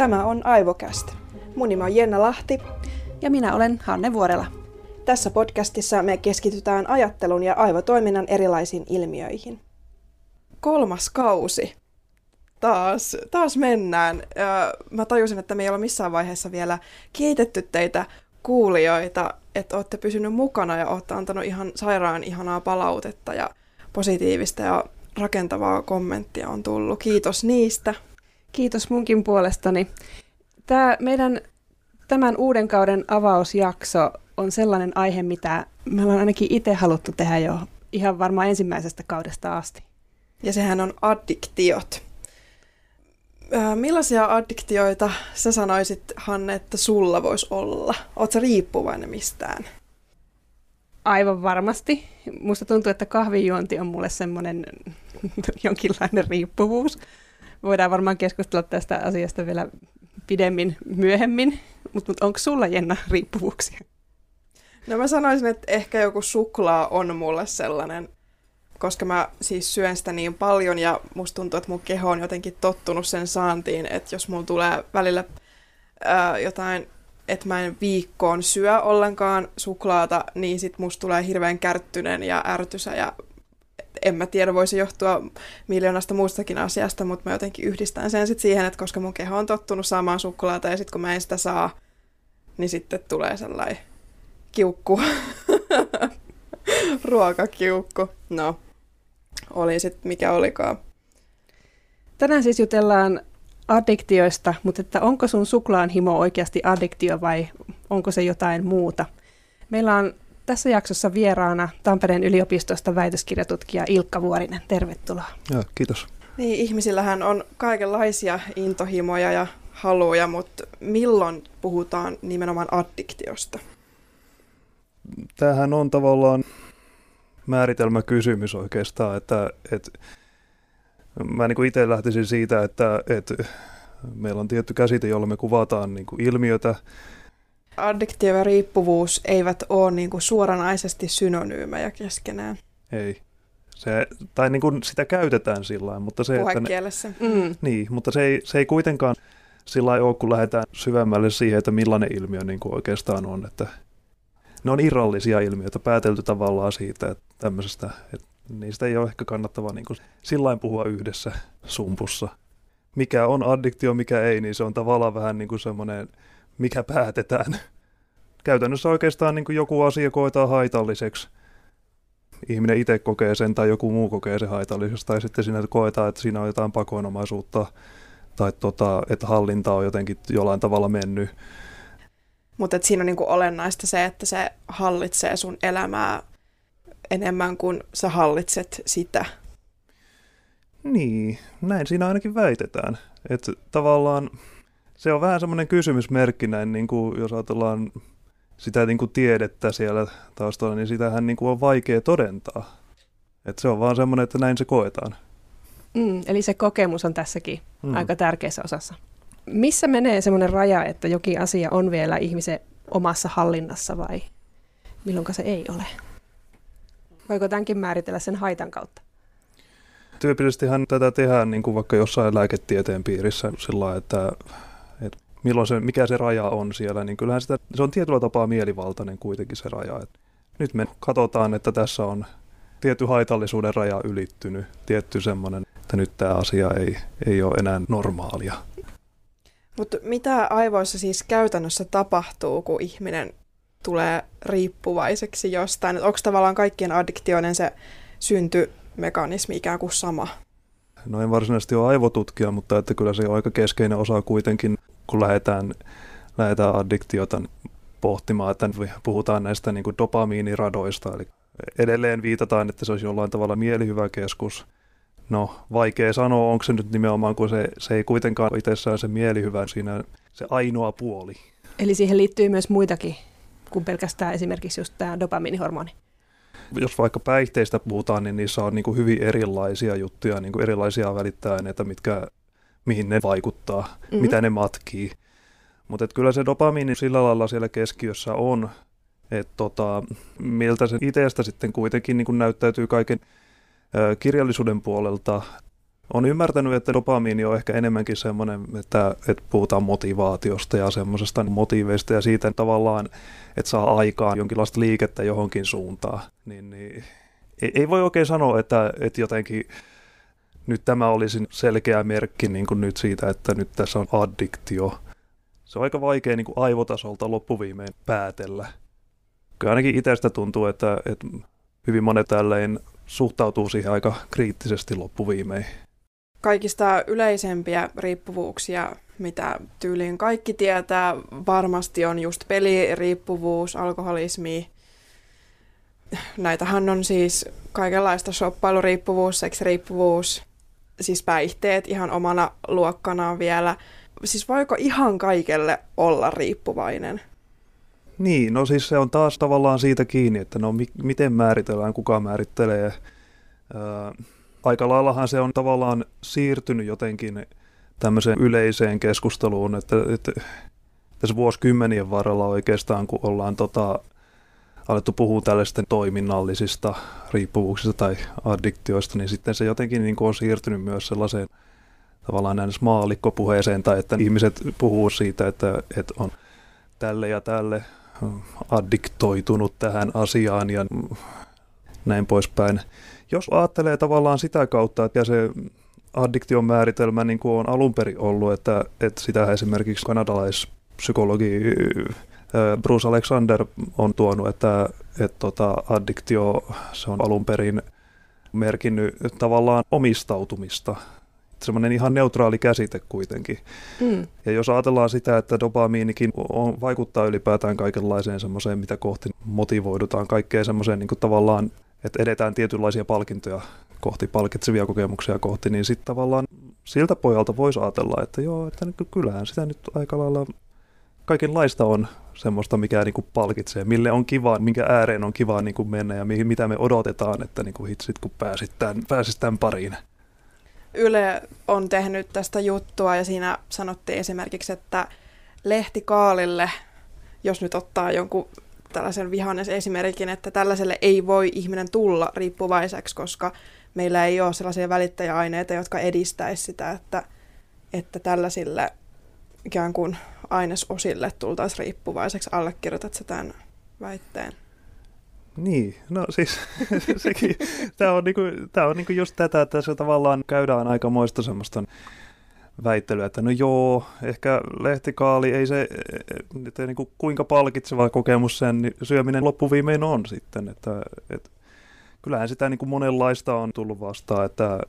Tämä on Aivokäst. Mun nimi on Jenna Lahti. Ja minä olen Hanne Vuorela. Tässä podcastissa me keskitytään ajattelun ja aivotoiminnan erilaisiin ilmiöihin. Kolmas kausi. Taas, taas mennään. Mä tajusin, että me ei ole missään vaiheessa vielä kiitetty teitä kuulijoita, että olette pysynyt mukana ja olette antanut ihan sairaan ihanaa palautetta ja positiivista ja rakentavaa kommenttia on tullut. Kiitos niistä. Kiitos munkin puolestani. Tämä meidän tämän uuden kauden avausjakso on sellainen aihe, mitä me ollaan ainakin itse haluttu tehdä jo ihan varmaan ensimmäisestä kaudesta asti. Ja sehän on addiktiot. Millaisia addiktioita sä sanoisit, Hanne, että sulla voisi olla? Oletko riippuvainen mistään? Aivan varmasti. Musta tuntuu, että kahvijuonti on mulle semmoinen jonkinlainen riippuvuus. Voidaan varmaan keskustella tästä asiasta vielä pidemmin myöhemmin, mutta onko sulla Jenna riippuvuuksia? No mä sanoisin, että ehkä joku suklaa on mulle sellainen, koska mä siis syön sitä niin paljon ja musta tuntuu, että mun keho on jotenkin tottunut sen saantiin, että jos mulla tulee välillä ää, jotain että mä en viikkoon syö ollenkaan suklaata, niin sit musta tulee hirveän kärttynen ja ärtysä ja en mä tiedä, voisi johtua miljoonasta muustakin asiasta, mutta mä jotenkin yhdistän sen sitten siihen, että koska mun keho on tottunut saamaan suklaata ja sitten kun mä en sitä saa, niin sitten tulee sellainen kiukku, ruokakiukku. No, oli sitten mikä olikaan. Tänään siis jutellaan addiktioista, mutta että onko sun suklaanhimo oikeasti addiktio vai onko se jotain muuta? Meillä on tässä jaksossa vieraana Tampereen yliopistosta väitöskirjatutkija Ilkka Vuorinen. Tervetuloa. Ja, kiitos. Niin, ihmisillähän on kaikenlaisia intohimoja ja haluja, mutta milloin puhutaan nimenomaan addiktiosta? Tämähän on tavallaan määritelmäkysymys oikeastaan, että, että mä niin itse lähtisin siitä, että, että meillä on tietty käsite, jolla me kuvataan niin kuin ilmiötä. Addiktio ja riippuvuus eivät ole niin kuin suoranaisesti synonyymejä keskenään. Ei. Se, tai niin kuin sitä käytetään sillä mutta se, että ne, mm. Niin, mutta se ei, se ei kuitenkaan sillä ole, kun lähdetään syvemmälle siihen, että millainen ilmiö niin kuin oikeastaan on. Että ne on irrallisia ilmiöitä, päätelty tavallaan siitä, että tämmöisestä, että niistä ei ole ehkä kannattavaa niin sillä puhua yhdessä sumpussa. Mikä on addiktio, mikä ei, niin se on tavallaan vähän niin kuin semmoinen, mikä päätetään. Käytännössä oikeastaan niin kuin joku asia koetaan haitalliseksi. Ihminen itse kokee sen tai joku muu kokee sen haitalliseksi, tai sitten siinä koetaan, että siinä on jotain pakonomaisuutta tai tota, että hallinta on jotenkin jollain tavalla mennyt. Mutta siinä on niinku olennaista se, että se hallitsee sun elämää enemmän kuin sä hallitset sitä. Niin, näin siinä ainakin väitetään. Että tavallaan se on vähän semmoinen kysymysmerkki näin, niin kuin jos ajatellaan sitä niin kuin tiedettä siellä taustalla, niin sitähän niin kuin on vaikea todentaa. Että se on vaan semmoinen, että näin se koetaan. Mm, eli se kokemus on tässäkin mm. aika tärkeässä osassa. Missä menee semmoinen raja, että jokin asia on vielä ihmisen omassa hallinnassa vai milloin se ei ole? Voiko tämänkin määritellä sen haitan kautta? Tyypillisestihan tätä tehdään niin kuin vaikka jossain lääketieteen piirissä sillä että milloin se, mikä se raja on siellä, niin kyllähän sitä, se on tietyllä tapaa mielivaltainen kuitenkin se raja. Että nyt me katsotaan, että tässä on tietty haitallisuuden raja ylittynyt, tietty semmoinen, että nyt tämä asia ei, ei ole enää normaalia. Mutta mitä aivoissa siis käytännössä tapahtuu, kun ihminen tulee riippuvaiseksi jostain? Onko tavallaan kaikkien addiktioiden se syntymekanismi ikään kuin sama? No en varsinaisesti ole aivotutkija, mutta että kyllä se on aika keskeinen osa kuitenkin, kun lähdetään, lähdetään addiktiota pohtimaan, että puhutaan näistä niin kuin dopamiiniradoista, eli edelleen viitataan, että se olisi jollain tavalla mielihyvä keskus. No, vaikea sanoa, onko se nyt nimenomaan, kun se, se ei kuitenkaan itsessään se mielihyvä siinä se ainoa puoli. Eli siihen liittyy myös muitakin kuin pelkästään esimerkiksi just tämä dopamiinihormoni? Jos vaikka päihteistä puhutaan, niin niissä on niin kuin hyvin erilaisia juttuja, niin kuin erilaisia välittäjäaineita, mitkä, mihin ne vaikuttaa, mm-hmm. mitä ne matkii. Mutta kyllä se dopamiini sillä lailla siellä keskiössä on, että tota, miltä se itsestä sitten kuitenkin niin näyttäytyy kaiken ö, kirjallisuuden puolelta. on ymmärtänyt, että dopamiini on ehkä enemmänkin semmoinen, että, että puhutaan motivaatiosta ja semmoisesta motiiveista ja siitä tavallaan, että saa aikaan jonkinlaista liikettä johonkin suuntaan. Niin, niin, ei, ei voi oikein sanoa, että, että jotenkin nyt tämä olisi selkeä merkki niin kuin nyt siitä, että nyt tässä on addiktio. Se on aika vaikea niin kuin aivotasolta loppuviimein päätellä. Kyllä ainakin itsestä tuntuu, että, että hyvin monet tälleen suhtautuu siihen aika kriittisesti loppuviimein. Kaikista yleisempiä riippuvuuksia, mitä tyyliin kaikki tietää, varmasti on just peliriippuvuus, alkoholismi. Näitähän on siis kaikenlaista shoppailuriippuvuus, seksiriippuvuus, siis päihteet ihan omana luokkanaan vielä. Siis voiko ihan kaikelle olla riippuvainen? Niin, no siis se on taas tavallaan siitä kiinni, että no mi- miten määritellään, kuka määrittelee. Ää, aika laillahan se on tavallaan siirtynyt jotenkin tämmöiseen yleiseen keskusteluun, että, että tässä vuosikymmenien varrella oikeastaan, kun ollaan tota, alettu puhua tällaisten toiminnallisista riippuvuuksista tai addiktioista, niin sitten se jotenkin niin kuin on siirtynyt myös sellaiseen tavallaan näin maallikkopuheeseen, tai että ihmiset puhuu siitä, että, että on tälle ja tälle addiktoitunut tähän asiaan ja näin poispäin. Jos ajattelee tavallaan sitä kautta, että se addiktion määritelmä niin kuin on alun perin ollut, että, että sitä esimerkiksi kanadalaispsykologi Bruce Alexander on tuonut, että, että tota, addiktio se on alun perin merkinnyt tavallaan omistautumista semmoinen ihan neutraali käsite kuitenkin. Mm. Ja jos ajatellaan sitä, että dopamiinikin on, vaikuttaa ylipäätään kaikenlaiseen semmoiseen, mitä kohti motivoidutaan, kaikkeen semmoiseen niin tavallaan, että edetään tietynlaisia palkintoja kohti, palkitsevia kokemuksia kohti, niin sitten tavallaan siltä pojalta voisi ajatella, että joo, että kyllähän sitä nyt aika lailla kaikenlaista on semmoista, mikä niin kuin palkitsee, mille on kiva, minkä ääreen on kiva niin kuin mennä ja mihin, mitä me odotetaan, että niin kuin hitsit, kun pääsit tämän, pääsit tämän pariin. Yle on tehnyt tästä juttua ja siinä sanottiin esimerkiksi, että lehti Kaalille, jos nyt ottaa jonkun tällaisen vihannes esimerkin, että tällaiselle ei voi ihminen tulla riippuvaiseksi, koska meillä ei ole sellaisia välittäjäaineita, jotka edistäisi sitä, että, että tällaisille ikään kuin ainesosille tultaisiin riippuvaiseksi. Allekirjoitat sä tämän väitteen? Niin, no siis sekin, tämä on, niinku, tää on niinku just tätä, että se tavallaan käydään aikamoista semmoista väittelyä, että no joo, ehkä lehtikaali ei se, että niinku kuinka palkitseva kokemus sen syöminen loppuviimein on sitten, että et, kyllähän sitä niinku monenlaista on tullut vastaan, että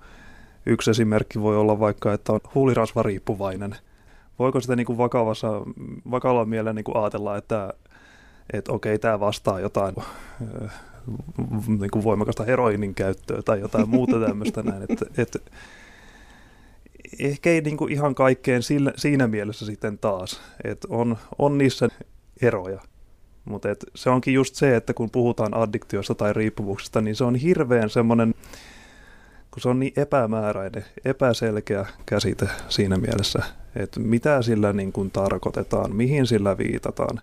yksi esimerkki voi olla vaikka, että on huulirasvariippuvainen. Voiko sitä niinku vakavassa, vakavalla mielellä niinku ajatella, että että okei, tämä vastaa jotain niin kuin voimakasta heroinin käyttöä tai jotain muuta tämmöistä näin. Että, että ehkä ei niin kuin ihan kaikkeen sillä, siinä mielessä sitten taas, että on, on niissä eroja. Mutta se onkin just se, että kun puhutaan addiktiosta tai riippuvuuksista, niin se on hirveän semmoinen, kun se on niin epämääräinen, epäselkeä käsite siinä mielessä, että mitä sillä niin kuin tarkoitetaan, mihin sillä viitataan.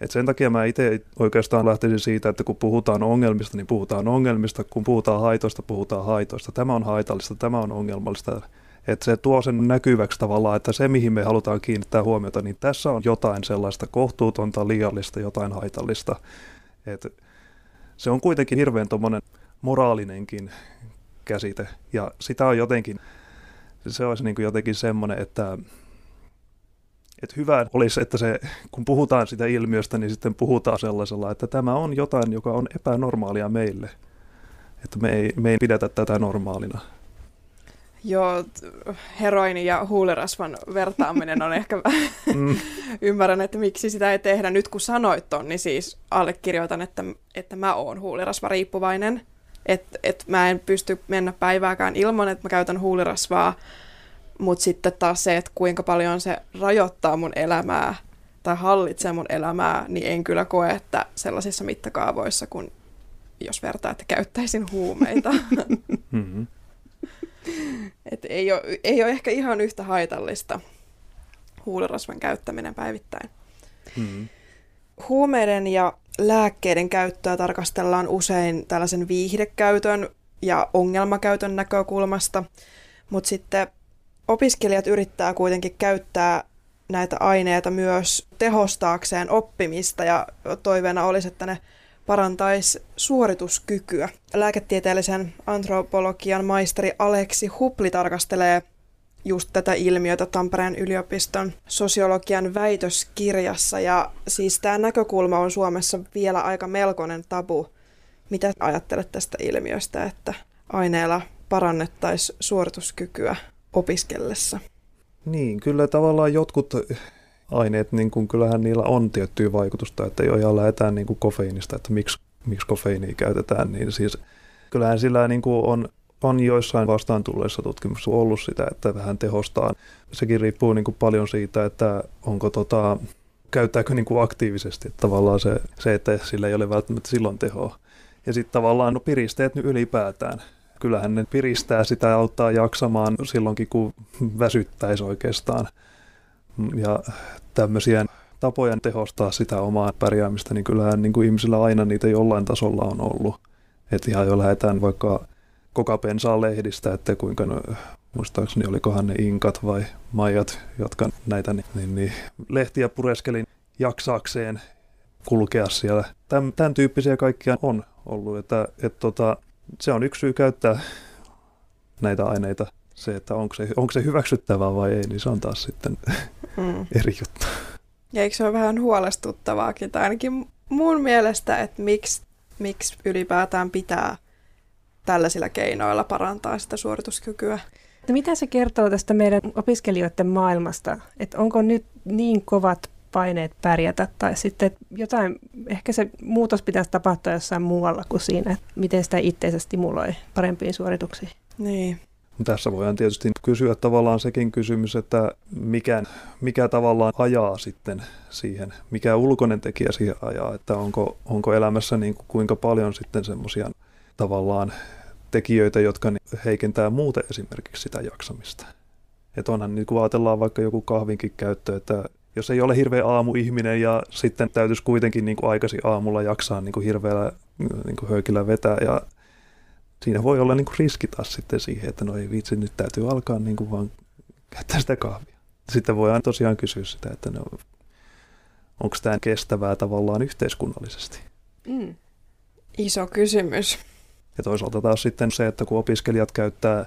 Et sen takia mä itse oikeastaan lähtisin siitä, että kun puhutaan ongelmista, niin puhutaan ongelmista. Kun puhutaan haitoista, puhutaan haitoista. Tämä on haitallista, tämä on ongelmallista. Että se tuo sen näkyväksi tavallaan, että se mihin me halutaan kiinnittää huomiota, niin tässä on jotain sellaista kohtuutonta, liiallista, jotain haitallista. Et se on kuitenkin hirveän tuommoinen moraalinenkin käsite. Ja sitä on jotenkin, se olisi niin kuin jotenkin semmoinen, että että hyvä olisi, että se, kun puhutaan sitä ilmiöstä, niin sitten puhutaan sellaisella, että tämä on jotain, joka on epänormaalia meille. Että me ei, me ei pidetä tätä normaalina. Joo, heroini ja huulirasvan vertaaminen on ehkä, mm. ymmärrän, että miksi sitä ei tehdä. Nyt kun sanoit ton, niin siis allekirjoitan, että, että mä oon huulirasvariippuvainen. Että et mä en pysty mennä päivääkään ilman, että mä käytän huulirasvaa mutta sitten taas se, että kuinka paljon se rajoittaa mun elämää tai hallitsee mun elämää, niin en kyllä koe, että sellaisissa mittakaavoissa, kun jos vertaa, että käyttäisin huumeita. Mm-hmm. Et ei, ole, ei ole ehkä ihan yhtä haitallista huulirasvan käyttäminen päivittäin. Mm-hmm. Huumeiden ja lääkkeiden käyttöä tarkastellaan usein tällaisen viihdekäytön ja ongelmakäytön näkökulmasta – Mutta sitten opiskelijat yrittää kuitenkin käyttää näitä aineita myös tehostaakseen oppimista ja toiveena olisi, että ne parantaisi suorituskykyä. Lääketieteellisen antropologian maisteri Aleksi Hupli tarkastelee just tätä ilmiötä Tampereen yliopiston sosiologian väitöskirjassa. Ja siis tämä näkökulma on Suomessa vielä aika melkoinen tabu. Mitä ajattelet tästä ilmiöstä, että aineella parannettaisiin suorituskykyä opiskellessa? Niin, kyllä tavallaan jotkut aineet, niin kuin, kyllähän niillä on tiettyä vaikutusta, että jo ihan lähdetään niin kuin kofeiinista, että miksi, miksi kofeiinia käytetään, niin siis kyllähän sillä niin kuin on, on joissain vastaan tulleissa tutkimuksissa ollut sitä, että vähän tehostaa. Sekin riippuu niin kuin paljon siitä, että onko tota, käyttääkö niin kuin aktiivisesti, että tavallaan se, se, että sillä ei ole välttämättä silloin tehoa. Ja sitten tavallaan no piristeet nyt ylipäätään. Kyllähän ne piristää sitä ja auttaa jaksamaan silloinkin, kun väsyttäisi oikeastaan ja tämmöisiä tapoja tehostaa sitä omaa pärjäämistä, niin kyllähän niin kuin ihmisillä aina niitä jollain tasolla on ollut. Että ihan jo lähdetään vaikka kokapensaa lehdistä, että kuinka, no, muistaakseni olikohan ne inkat vai maijat, jotka näitä niin, niin, niin, lehtiä pureskelin jaksaakseen kulkea siellä. Tän, tämän tyyppisiä kaikkia on ollut, että, että tota, se on yksi syy käyttää näitä aineita. Se, että onko se, onko se hyväksyttävää vai ei, niin se on taas sitten mm. eri juttu. Ja eikö se ole vähän huolestuttavaakin, tai ainakin mun mielestä, että miksi, miksi ylipäätään pitää tällaisilla keinoilla parantaa sitä suorituskykyä. No mitä se kertoo tästä meidän opiskelijoiden maailmasta? Että onko nyt niin kovat paineet pärjätä, tai sitten jotain, ehkä se muutos pitäisi tapahtua jossain muualla kuin siinä, että miten sitä itseensä stimuloi parempiin suorituksiin. Niin. Tässä voidaan tietysti kysyä tavallaan sekin kysymys, että mikä, mikä tavallaan ajaa sitten siihen, mikä ulkoinen tekijä siihen ajaa, että onko, onko elämässä niin kuin kuinka paljon sitten semmoisia tavallaan tekijöitä, jotka heikentää muuten esimerkiksi sitä jaksamista. Että onhan niin kuin ajatellaan vaikka joku kahvinkin käyttö, että jos ei ole hirveä aamuihminen ja sitten täytyisi kuitenkin niin kuin aikaisin aamulla jaksaa niin kuin hirveällä niin kuin höykillä vetää ja siinä voi olla niin kuin riski taas sitten siihen, että no ei viitsi, nyt täytyy alkaa niin kuin vaan käyttää sitä kahvia. Sitten voidaan tosiaan kysyä sitä, että no, onko tämä kestävää tavallaan yhteiskunnallisesti. Mm. Iso kysymys. Ja toisaalta taas sitten se, että kun opiskelijat käyttää,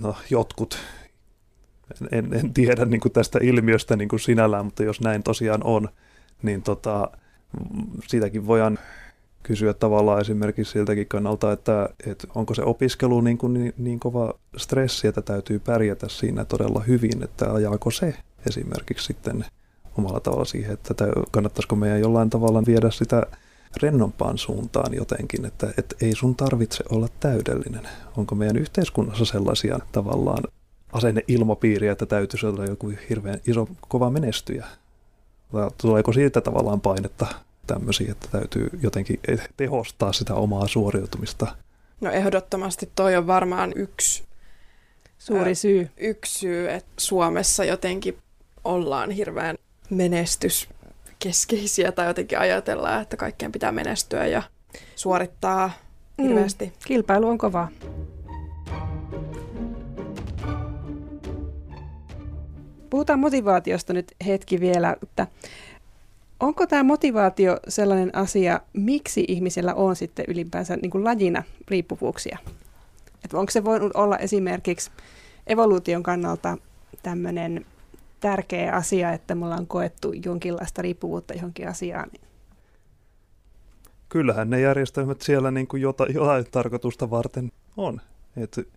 no jotkut, en, en tiedä niin kuin tästä ilmiöstä niin kuin sinällään, mutta jos näin tosiaan on, niin tota, siitäkin voidaan kysyä tavallaan esimerkiksi siltäkin kannalta, että, että onko se opiskelu niin, kuin niin, niin kova stressi, että täytyy pärjätä siinä todella hyvin, että ajaako se esimerkiksi sitten omalla tavalla siihen, että kannattaisiko meidän jollain tavalla viedä sitä rennompaan suuntaan jotenkin, että, että ei sun tarvitse olla täydellinen. Onko meidän yhteiskunnassa sellaisia tavallaan asenneilmapiiriä, että täytyisi olla joku hirveän iso, kova menestyjä? Vai tuleeko siitä tavallaan painetta tämmöisiä, että täytyy jotenkin tehostaa sitä omaa suoriutumista. No ehdottomasti toi on varmaan yksi suuri syy. yksi syy, että Suomessa jotenkin ollaan hirveän menestyskeskeisiä tai jotenkin ajatellaan, että kaikkien pitää menestyä ja suorittaa mm. hirveästi. Mm, kilpailu on kova. Puhutaan motivaatiosta nyt hetki vielä, että Onko tämä motivaatio sellainen asia, miksi ihmisellä on sitten ylipäänsä niin kuin lajina riippuvuuksia? Että onko se voinut olla esimerkiksi evoluution kannalta tämmöinen tärkeä asia, että me ollaan koettu jonkinlaista riippuvuutta johonkin asiaan? Kyllähän ne järjestelmät siellä niin kuin jotain, jotain tarkoitusta varten on. Et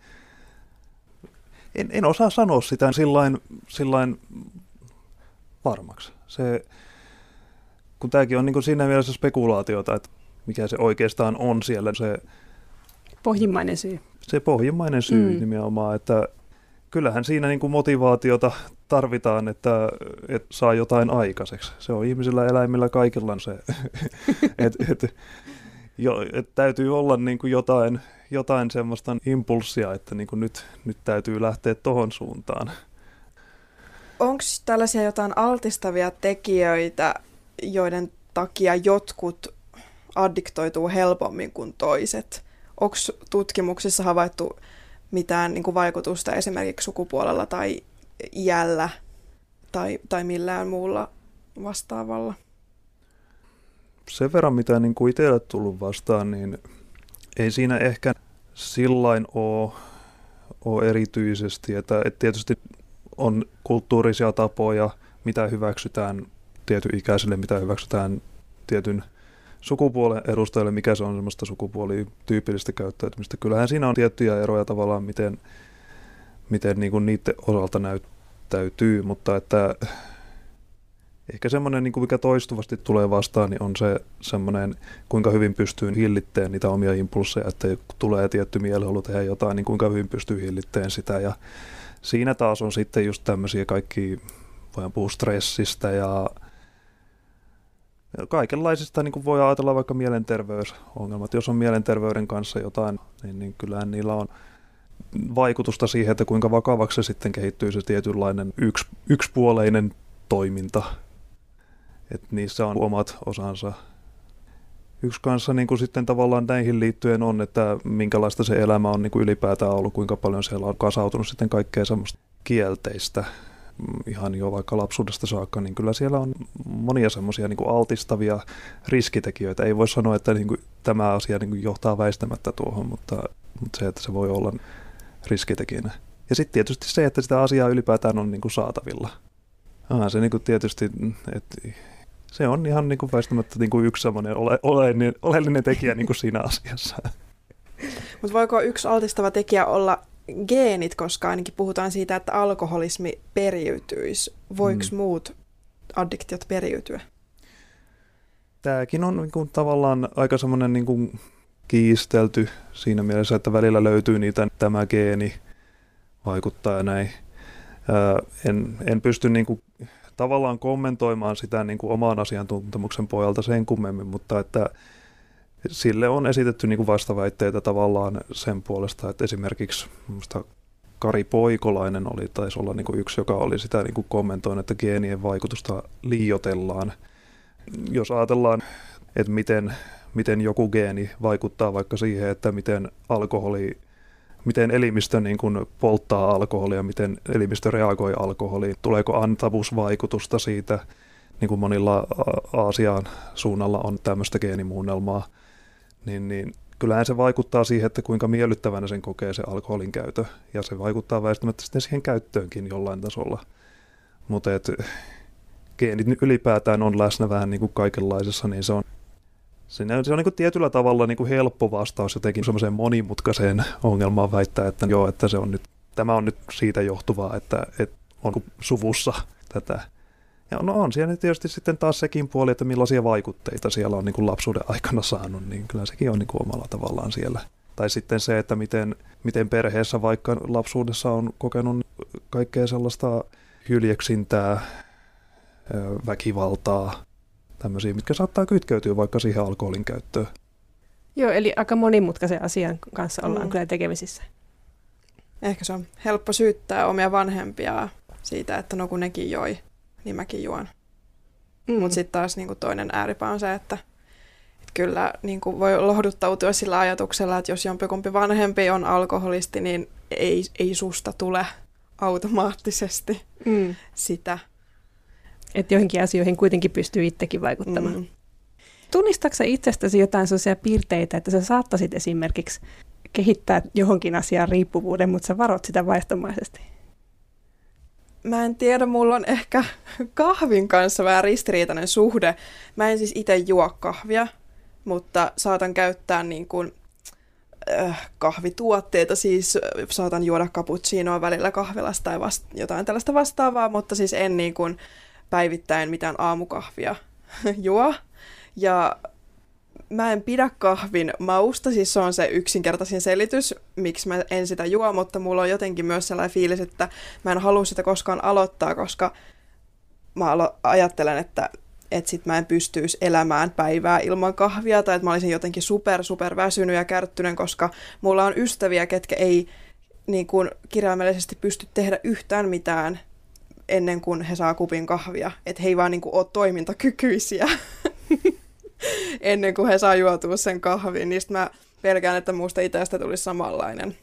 en, en osaa sanoa sitä sillain, sillain varmaksi. Se, kun tämäkin on niin kuin siinä mielessä spekulaatiota, että mikä se oikeastaan on siellä se... Pohjimmainen syy. Se pohjimmainen syy mm. nimenomaan, että kyllähän siinä niin kuin motivaatiota tarvitaan, että, että saa jotain aikaiseksi. Se on ihmisillä eläimillä kaikilla se, että et, jo, et täytyy olla niin kuin jotain, jotain semmoista impulssia, että niin kuin nyt, nyt täytyy lähteä tohon suuntaan. Onko tällaisia jotain altistavia tekijöitä, joiden takia jotkut addiktoituu helpommin kuin toiset. Onko tutkimuksissa havaittu mitään niin kuin vaikutusta esimerkiksi sukupuolella tai iällä tai, tai millään muulla vastaavalla. Sen verran, mitä niin kuin itselle tullut vastaan, niin ei siinä ehkä sillain ole, ole erityisesti, että, että tietysti on kulttuurisia tapoja, mitä hyväksytään tietyn ikäisille, mitä hyväksytään tietyn sukupuolen edustajille, mikä se on semmoista sukupuolityypillistä käyttäytymistä. Kyllähän siinä on tiettyjä eroja tavallaan, miten, miten niin kuin niiden osalta näyttäytyy, mutta että ehkä semmoinen, niin kuin mikä toistuvasti tulee vastaan, niin on se semmoinen, kuinka hyvin pystyy hillitteen niitä omia impulseja, että tulee tietty mielihalu tehdä jotain, niin kuinka hyvin pystyy hillitteen sitä. Ja siinä taas on sitten just tämmöisiä kaikki, voidaan puhua stressistä ja kaikenlaisista niin kuin voi ajatella vaikka mielenterveysongelmat. Jos on mielenterveyden kanssa jotain, niin, niin kyllähän niillä on vaikutusta siihen, että kuinka vakavaksi se sitten kehittyy se tietynlainen yks, yksipuoleinen toiminta. että niissä on omat osansa. Yksi kanssa niin kuin sitten tavallaan näihin liittyen on, että minkälaista se elämä on niin kuin ylipäätään ollut, kuinka paljon siellä on kasautunut sitten kaikkea semmoista kielteistä ihan jo vaikka lapsuudesta saakka, niin kyllä siellä on monia semmoisia niin altistavia riskitekijöitä. Ei voi sanoa, että niin kuin, tämä asia niin kuin johtaa väistämättä tuohon, mutta, mutta se, että se voi olla riskitekijänä. Ja sitten tietysti se, että sitä asiaa ylipäätään on niin kuin saatavilla. Ah, se niin kuin tietysti, että se on ihan niin kuin väistämättä niin kuin yksi semmoinen ole, oleellinen, oleellinen tekijä niin kuin siinä asiassa. Mutta voiko yksi altistava tekijä olla geenit, koska ainakin puhutaan siitä, että alkoholismi periytyisi. Voiko mm. muut addiktiot periytyä? Tämäkin on niin kuin, tavallaan aika semmoinen niin kuin, kiistelty siinä mielessä, että välillä löytyy niitä, tämä geeni vaikuttaa ja näin. En, en pysty niin kuin, tavallaan kommentoimaan sitä niin kuin, oman asiantuntemuksen pojalta sen kummemmin, mutta että sille on esitetty niin kuin vastaväitteitä tavallaan sen puolesta, että esimerkiksi Kari Poikolainen oli, taisi olla niin kuin yksi, joka oli sitä niin kuin kommentoinut, että geenien vaikutusta liiotellaan. Jos ajatellaan, että miten, miten joku geeni vaikuttaa vaikka siihen, että miten alkoholi miten elimistö niin kuin polttaa alkoholia, miten elimistö reagoi alkoholiin, tuleeko antavuusvaikutusta siitä, niin kuin monilla Aasian suunnalla on tämmöistä geenimuunnelmaa niin, niin kyllähän se vaikuttaa siihen, että kuinka miellyttävänä sen kokee se alkoholin käytö. Ja se vaikuttaa väistämättä sitten siihen käyttöönkin jollain tasolla. Mutta geenit ylipäätään on läsnä vähän niin kuin kaikenlaisessa, niin se on, on, se on niin kuin tietyllä tavalla niin kuin helppo vastaus jotenkin semmoiseen monimutkaiseen ongelmaan väittää, että joo, että se on nyt, tämä on nyt siitä johtuvaa, että, että on suvussa tätä. Ja no on siellä tietysti sitten taas sekin puoli, että millaisia vaikutteita siellä on niin kuin lapsuuden aikana saanut, niin kyllä sekin on niin kuin omalla tavallaan siellä. Tai sitten se, että miten, miten perheessä vaikka lapsuudessa on kokenut kaikkea sellaista hyljeksintää, väkivaltaa, tämmöisiä, mitkä saattaa kytkeytyä vaikka siihen alkoholin käyttöön. Joo, eli aika monimutkaisen asian kanssa ollaan mm. kyllä tekemisissä. Ehkä se on helppo syyttää omia vanhempia siitä, että no kun nekin joi niin mäkin juon. Mm. Mutta sitten taas niin kuin toinen ääripää on se, että, että kyllä niin kuin voi lohduttautua sillä ajatuksella, että jos jompikumpi vanhempi on alkoholisti, niin ei, ei susta tule automaattisesti mm. sitä. Että joihinkin asioihin kuitenkin pystyy itsekin vaikuttamaan. Mm. Tunnistatko itsestäsi jotain sellaisia piirteitä, että sä saattaisit esimerkiksi kehittää johonkin asiaan riippuvuuden, mutta sä varot sitä vaihtomaisesti? mä en tiedä, mulla on ehkä kahvin kanssa vähän ristiriitainen suhde. Mä en siis itse juo kahvia, mutta saatan käyttää niin kuin, äh, kahvituotteita, siis äh, saatan juoda cappuccinoa välillä kahvilasta tai vast- jotain tällaista vastaavaa, mutta siis en niin kuin päivittäin mitään aamukahvia juo. Ja mä en pidä kahvin mausta, siis se on se yksinkertaisin selitys, miksi mä en sitä juo, mutta mulla on jotenkin myös sellainen fiilis, että mä en halua sitä koskaan aloittaa, koska mä alo- ajattelen, että että sit mä en pystyisi elämään päivää ilman kahvia, tai että mä olisin jotenkin super, super väsynyt ja kärttynen, koska mulla on ystäviä, ketkä ei niin kuin kirjaimellisesti pysty tehdä yhtään mitään ennen kuin he saa kupin kahvia. Että he ei vaan niin kuin ole toimintakykyisiä. ennen kuin he saa juotua sen kahvin, niin mä pelkään, että muusta itästä tulisi samanlainen.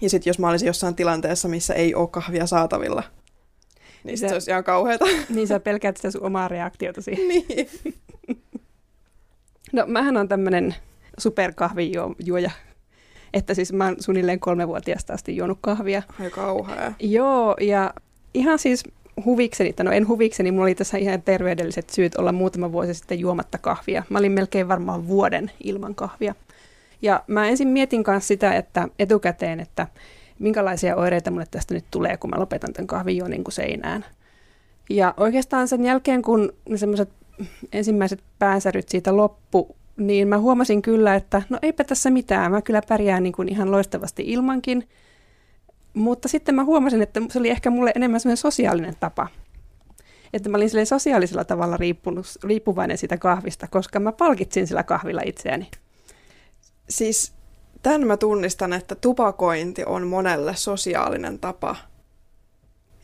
Ja sitten jos mä olisin jossain tilanteessa, missä ei ole kahvia saatavilla, niin sit se olisi ihan kauheata. Niin sä pelkäät sitä sun omaa reaktiota siihen. niin. No mähän on tämmöinen superkahvijuoja. Että siis mä oon suunnilleen kolmevuotiaasta asti juonut kahvia. Ai kauhea. Joo, ja ihan siis huvikseni, tai no en huvikseni, mulla oli tässä ihan terveydelliset syyt olla muutama vuosi sitten juomatta kahvia. Mä olin melkein varmaan vuoden ilman kahvia. Ja mä ensin mietin kanssa sitä, että etukäteen, että minkälaisia oireita mulle tästä nyt tulee, kun mä lopetan tämän kahvin niin kuin seinään. Ja oikeastaan sen jälkeen, kun ne semmoiset ensimmäiset pääsäryt siitä loppu, niin mä huomasin kyllä, että no eipä tässä mitään, mä kyllä pärjään niin kuin ihan loistavasti ilmankin. Mutta sitten mä huomasin, että se oli ehkä mulle enemmän semmoinen sosiaalinen tapa. Että mä olin sosiaalisella tavalla riippuvainen siitä kahvista, koska mä palkitsin sillä kahvilla itseäni. Siis tämän mä tunnistan, että tupakointi on monelle sosiaalinen tapa.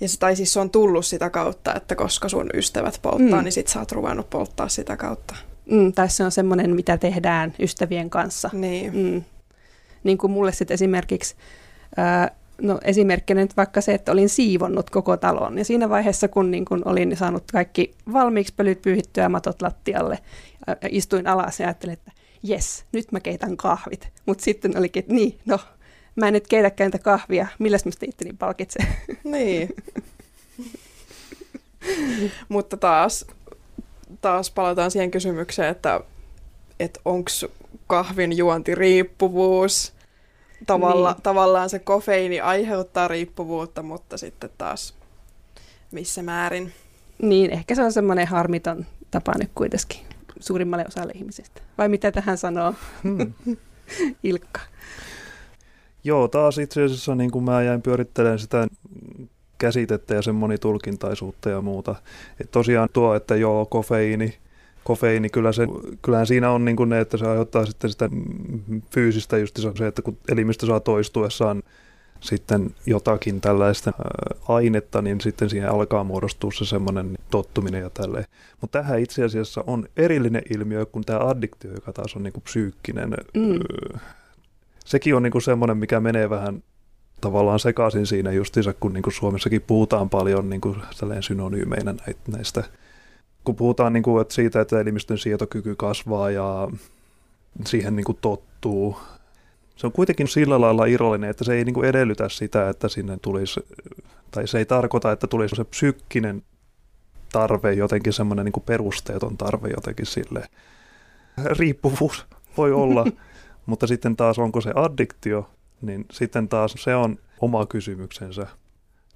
Ja se, tai siis se on tullut sitä kautta, että koska sun ystävät polttaa, mm. niin sit sä oot ruvennut polttaa sitä kautta. Mm, tai se on semmoinen, mitä tehdään ystävien kanssa. Niin. Mm. Niin kuin mulle sitten esimerkiksi, ää, no esimerkkinä nyt vaikka se, että olin siivonnut koko talon. Ja siinä vaiheessa, kun niin kun olin saanut kaikki valmiiksi pölyt pyyhittyä matot lattialle, ja istuin alas ja ajattelin, että jes, nyt mä keitän kahvit. Mutta sitten olikin, että niin, no, mä en nyt keitäkään niitä kahvia, millä mä sitten palkitsen. Niin. Mutta taas, taas palataan siihen kysymykseen, että, että onko kahvin juonti riippuvuus. Tavalla, niin. Tavallaan se kofeiini aiheuttaa riippuvuutta, mutta sitten taas missä määrin. Niin, ehkä se on semmoinen harmiton tapa nyt kuitenkin suurimmalle osalle ihmisistä. Vai mitä tähän sanoo hmm. Ilkka? Joo, taas itse asiassa niin kuin mä jäin pyörittelemään sitä käsitettä ja sen monitulkintaisuutta ja muuta. Et tosiaan tuo, että joo, kofeiini, kofeiini kyllä se, kyllähän siinä on niin kuin ne, että se aiheuttaa sitten sitä fyysistä just se, että kun elimistö saa toistuessaan sitten jotakin tällaista ainetta, niin sitten siihen alkaa muodostua se semmoinen tottuminen ja tälleen. Mutta tähän itse asiassa on erillinen ilmiö kuin tämä addiktio, joka taas on niinku psyykkinen. Mm. Sekin on niinku semmoinen, mikä menee vähän tavallaan sekaisin siinä justiinsa, kun niinku Suomessakin puhutaan paljon niinku synonyymeinä näistä. Kun puhutaan niinku, että siitä, että elimistön sietokyky kasvaa ja siihen niinku tottuu, se on kuitenkin sillä lailla irrallinen, että se ei niin kuin edellytä sitä, että sinne tulisi, tai se ei tarkoita, että tulisi se psyykkinen tarve, jotenkin semmoinen niin kuin perusteeton tarve jotenkin sille. Riippuvuus voi olla, mutta sitten taas onko se addiktio, niin sitten taas se on oma kysymyksensä.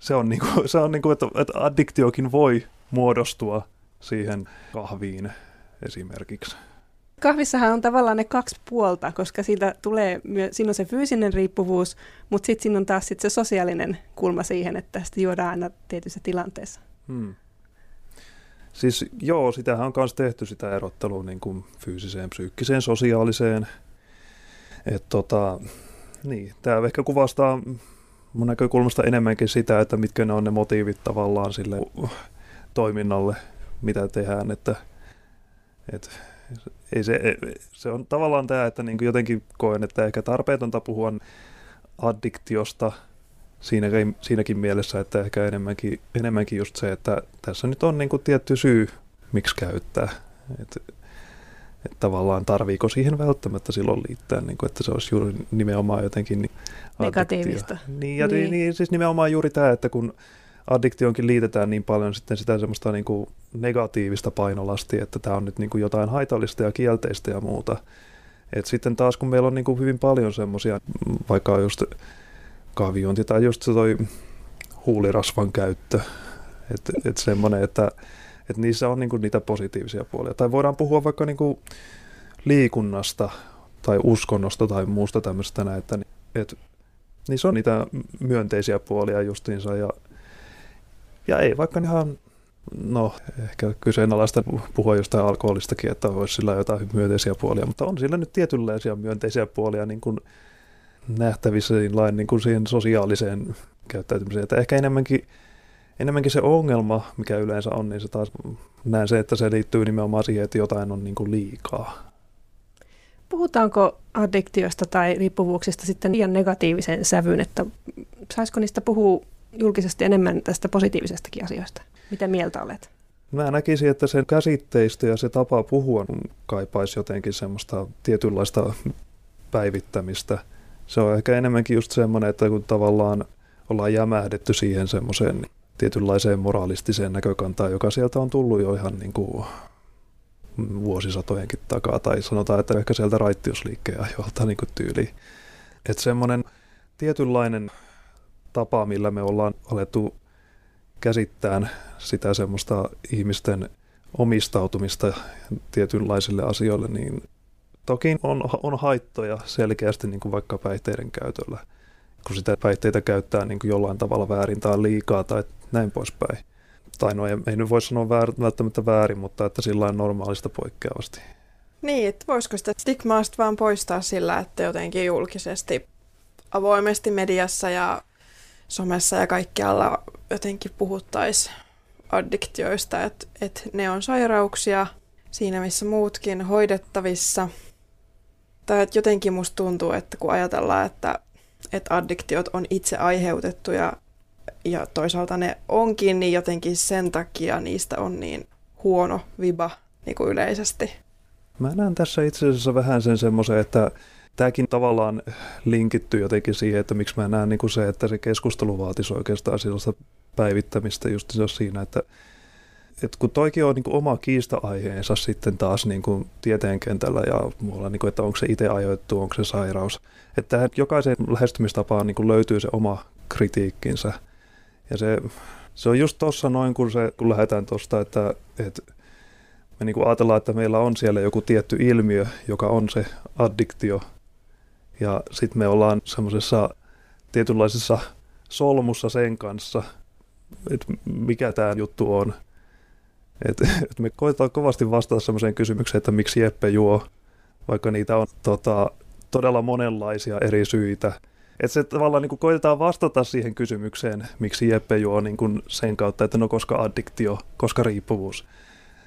Se on, niin kuin, se on niin kuin, että, että addiktiokin voi muodostua siihen kahviin esimerkiksi. Kahvissahan on tavallaan ne kaksi puolta, koska siitä tulee, siinä on se fyysinen riippuvuus, mutta sitten siinä on taas sit se sosiaalinen kulma siihen, että sitä juodaan aina tietyissä tilanteessa. Hmm. Siis joo, sitähän on myös tehty sitä erottelua niin kuin fyysiseen, psyykkiseen, sosiaaliseen. Et tota, niin, tämä ehkä kuvastaa mun näkökulmasta enemmänkin sitä, että mitkä ne on ne motiivit tavallaan sille toiminnalle, mitä tehdään, että, että ei se, se on tavallaan tämä, että niin jotenkin koen, että ehkä tarpeetonta puhua addiktiosta siinäkin, siinäkin mielessä, että ehkä enemmänkin, enemmänkin just se, että tässä nyt on niin kuin tietty syy, miksi käyttää. Et, että tavallaan tarviiko siihen välttämättä silloin liittää, niin kuin, että se olisi juuri nimenomaan jotenkin niin negatiivista. Niin, ja niin. niin, siis nimenomaan juuri tämä, että kun addiktioonkin liitetään niin paljon sitten sitä semmoista niin kuin negatiivista painolastia, että tämä on nyt niin kuin jotain haitallista ja kielteistä ja muuta. Et sitten taas kun meillä on niin kuin hyvin paljon semmoisia, vaikka just kahviointi tai just se toi huulirasvan käyttö, että et semmoinen, että et niissä on niin kuin niitä positiivisia puolia. Tai voidaan puhua vaikka niin kuin liikunnasta tai uskonnosta tai muusta tämmöistä näin, että et, niissä on niitä myönteisiä puolia justiinsa ja ja ei vaikka ihan, no ehkä kyseenalaista puhua jostain alkoholistakin, että olisi sillä jotain myönteisiä puolia, mutta on sillä nyt tietynlaisia myönteisiä puolia niin kuin nähtävissä lain niin kuin siihen sosiaaliseen käyttäytymiseen. Että ehkä enemmänkin, enemmänkin se ongelma, mikä yleensä on, niin se taas näen se, että se liittyy nimenomaan siihen, että jotain on niin kuin liikaa. Puhutaanko addiktiosta tai riippuvuuksista sitten liian negatiivisen sävyn, että saisiko niistä puhua julkisesti enemmän tästä positiivisestakin asioista? Mitä mieltä olet? Mä näkisin, että sen käsitteistä ja se tapa puhua kaipaisi jotenkin semmoista tietynlaista päivittämistä. Se on ehkä enemmänkin just semmoinen, että kun tavallaan ollaan jämähdetty siihen semmoiseen tietynlaiseen moralistiseen näkökantaan, joka sieltä on tullut jo ihan niin kuin vuosisatojenkin takaa, tai sanotaan, että ehkä sieltä raittiusliikkeen ajoilta niin tyyli. Että semmoinen tietynlainen tapa, millä me ollaan alettu käsittää sitä semmoista ihmisten omistautumista tietynlaisille asioille, niin toki on, on haittoja selkeästi niin kuin vaikka päihteiden käytöllä, kun sitä päihteitä käyttää niin kuin jollain tavalla väärin tai liikaa tai näin poispäin. Tai no ei, ei nyt voi sanoa väär, välttämättä väärin, mutta että sillä normaalista poikkeavasti. Niin, että voisiko sitä stigmaasta vaan poistaa sillä, että jotenkin julkisesti avoimesti mediassa ja somessa ja kaikkialla jotenkin puhuttaisiin addiktioista, että, että ne on sairauksia siinä missä muutkin hoidettavissa. Tai että jotenkin musta tuntuu, että kun ajatellaan, että, että addiktiot on itse aiheutettuja ja toisaalta ne onkin, niin jotenkin sen takia niistä on niin huono viba niin kuin yleisesti. Mä näen tässä itse asiassa vähän sen semmoisen, että tämäkin tavallaan linkittyy jotenkin siihen, että miksi mä näen niin kuin se, että se keskustelu vaatisi oikeastaan sellaista päivittämistä just siinä, että, että kun toikin on niin kuin oma kiista-aiheensa sitten taas niin kuin tieteen kentällä ja muualla, niin kuin, että onko se itse ajoittu, onko se sairaus. Että jokaisen lähestymistapaan niin kuin löytyy se oma kritiikkinsä. Ja se, se on just tuossa noin, kun, se, kun lähdetään tuosta, että, että me niin kuin ajatellaan, että meillä on siellä joku tietty ilmiö, joka on se addiktio – ja sitten me ollaan semmoisessa tietynlaisessa solmussa sen kanssa, että mikä tämä juttu on. Et, et me koetaan kovasti vastata semmoiseen kysymykseen, että miksi Jeppe juo, vaikka niitä on tota, todella monenlaisia eri syitä. Että se tavallaan niin koitetaan vastata siihen kysymykseen, miksi Jeppe juo niin kuin sen kautta, että no koska addiktio, koska riippuvuus.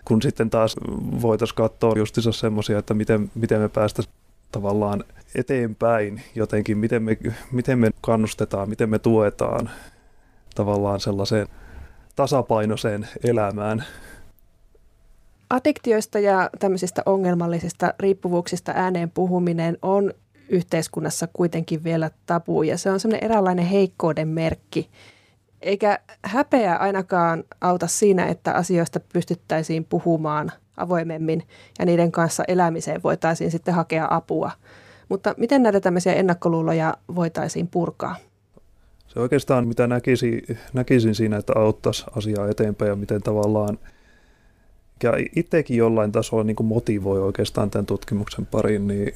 Kun sitten taas voitaisiin katsoa justiinsa semmoisia, että miten, miten me päästäisiin tavallaan eteenpäin jotenkin, miten me, miten me kannustetaan, miten me tuetaan tavallaan sellaiseen tasapainoiseen elämään. Addiktioista ja tämmöisistä ongelmallisista riippuvuuksista ääneen puhuminen on yhteiskunnassa kuitenkin vielä tabu ja se on semmoinen eräänlainen heikkouden merkki. Eikä häpeä ainakaan auta siinä, että asioista pystyttäisiin puhumaan avoimemmin ja niiden kanssa elämiseen voitaisiin sitten hakea apua. Mutta miten näitä tämmöisiä ennakkoluuloja voitaisiin purkaa? Se oikeastaan, mitä näkisin, näkisin siinä, että auttaisi asiaa eteenpäin ja miten tavallaan, ja itsekin jollain tasolla niin motivoi oikeastaan tämän tutkimuksen pariin, niin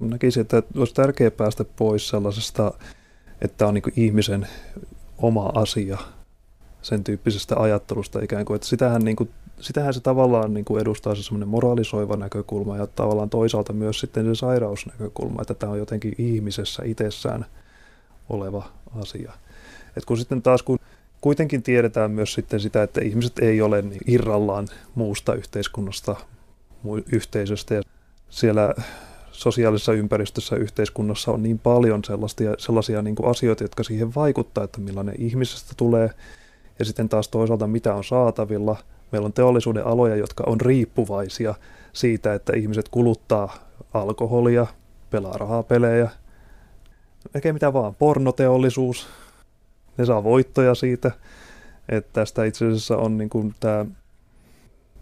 näkisin, että olisi tärkeää päästä pois sellaisesta, että on niin ihmisen oma asia, sen tyyppisestä ajattelusta ikään kuin, että sitähän niin kuin sitähän se tavallaan niin kuin edustaa se semmoinen moralisoiva näkökulma ja tavallaan toisaalta myös sitten se sairausnäkökulma, että tämä on jotenkin ihmisessä itsessään oleva asia. Et kun sitten taas kun kuitenkin tiedetään myös sitten sitä, että ihmiset ei ole niin irrallaan muusta yhteiskunnasta, yhteisöstä ja siellä sosiaalisessa ympäristössä yhteiskunnassa on niin paljon sellaisia, sellaisia niin kuin asioita, jotka siihen vaikuttaa, että millainen ihmisestä tulee ja sitten taas toisaalta mitä on saatavilla – Meillä on teollisuuden aloja, jotka on riippuvaisia siitä, että ihmiset kuluttaa alkoholia, pelaa rahapelejä, tekee mitä vaan, pornoteollisuus, ne saa voittoja siitä. Että tästä itse asiassa on niin kuin tämä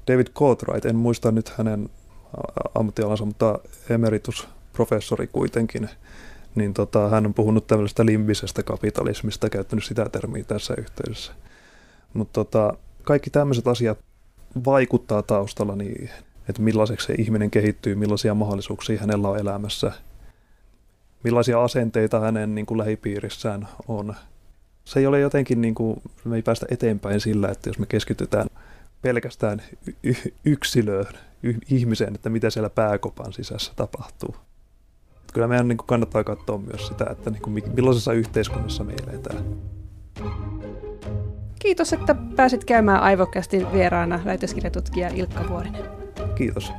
David Courtright, en muista nyt hänen ammattialansa, mutta emeritusprofessori kuitenkin, niin tota, hän on puhunut tämmöisestä limbisestä kapitalismista, käyttänyt sitä termiä tässä yhteydessä. Mutta tota, kaikki tämmöiset asiat vaikuttaa taustalla, niin, että millaiseksi se ihminen kehittyy, millaisia mahdollisuuksia hänellä on elämässä, millaisia asenteita hänen niin kuin lähipiirissään on. Se ei ole jotenkin, niin kuin, me ei päästä eteenpäin sillä, että jos me keskitytään pelkästään yksilöön, ihmiseen, että mitä siellä pääkopan sisässä tapahtuu. Kyllä meidän niin kuin kannattaa katsoa myös sitä, että niin kuin, millaisessa yhteiskunnassa me eletään. Kiitos, että pääsit käymään Aivokästin vieraana väitöskirjatutkija Ilkka Vuorinen. Kiitos.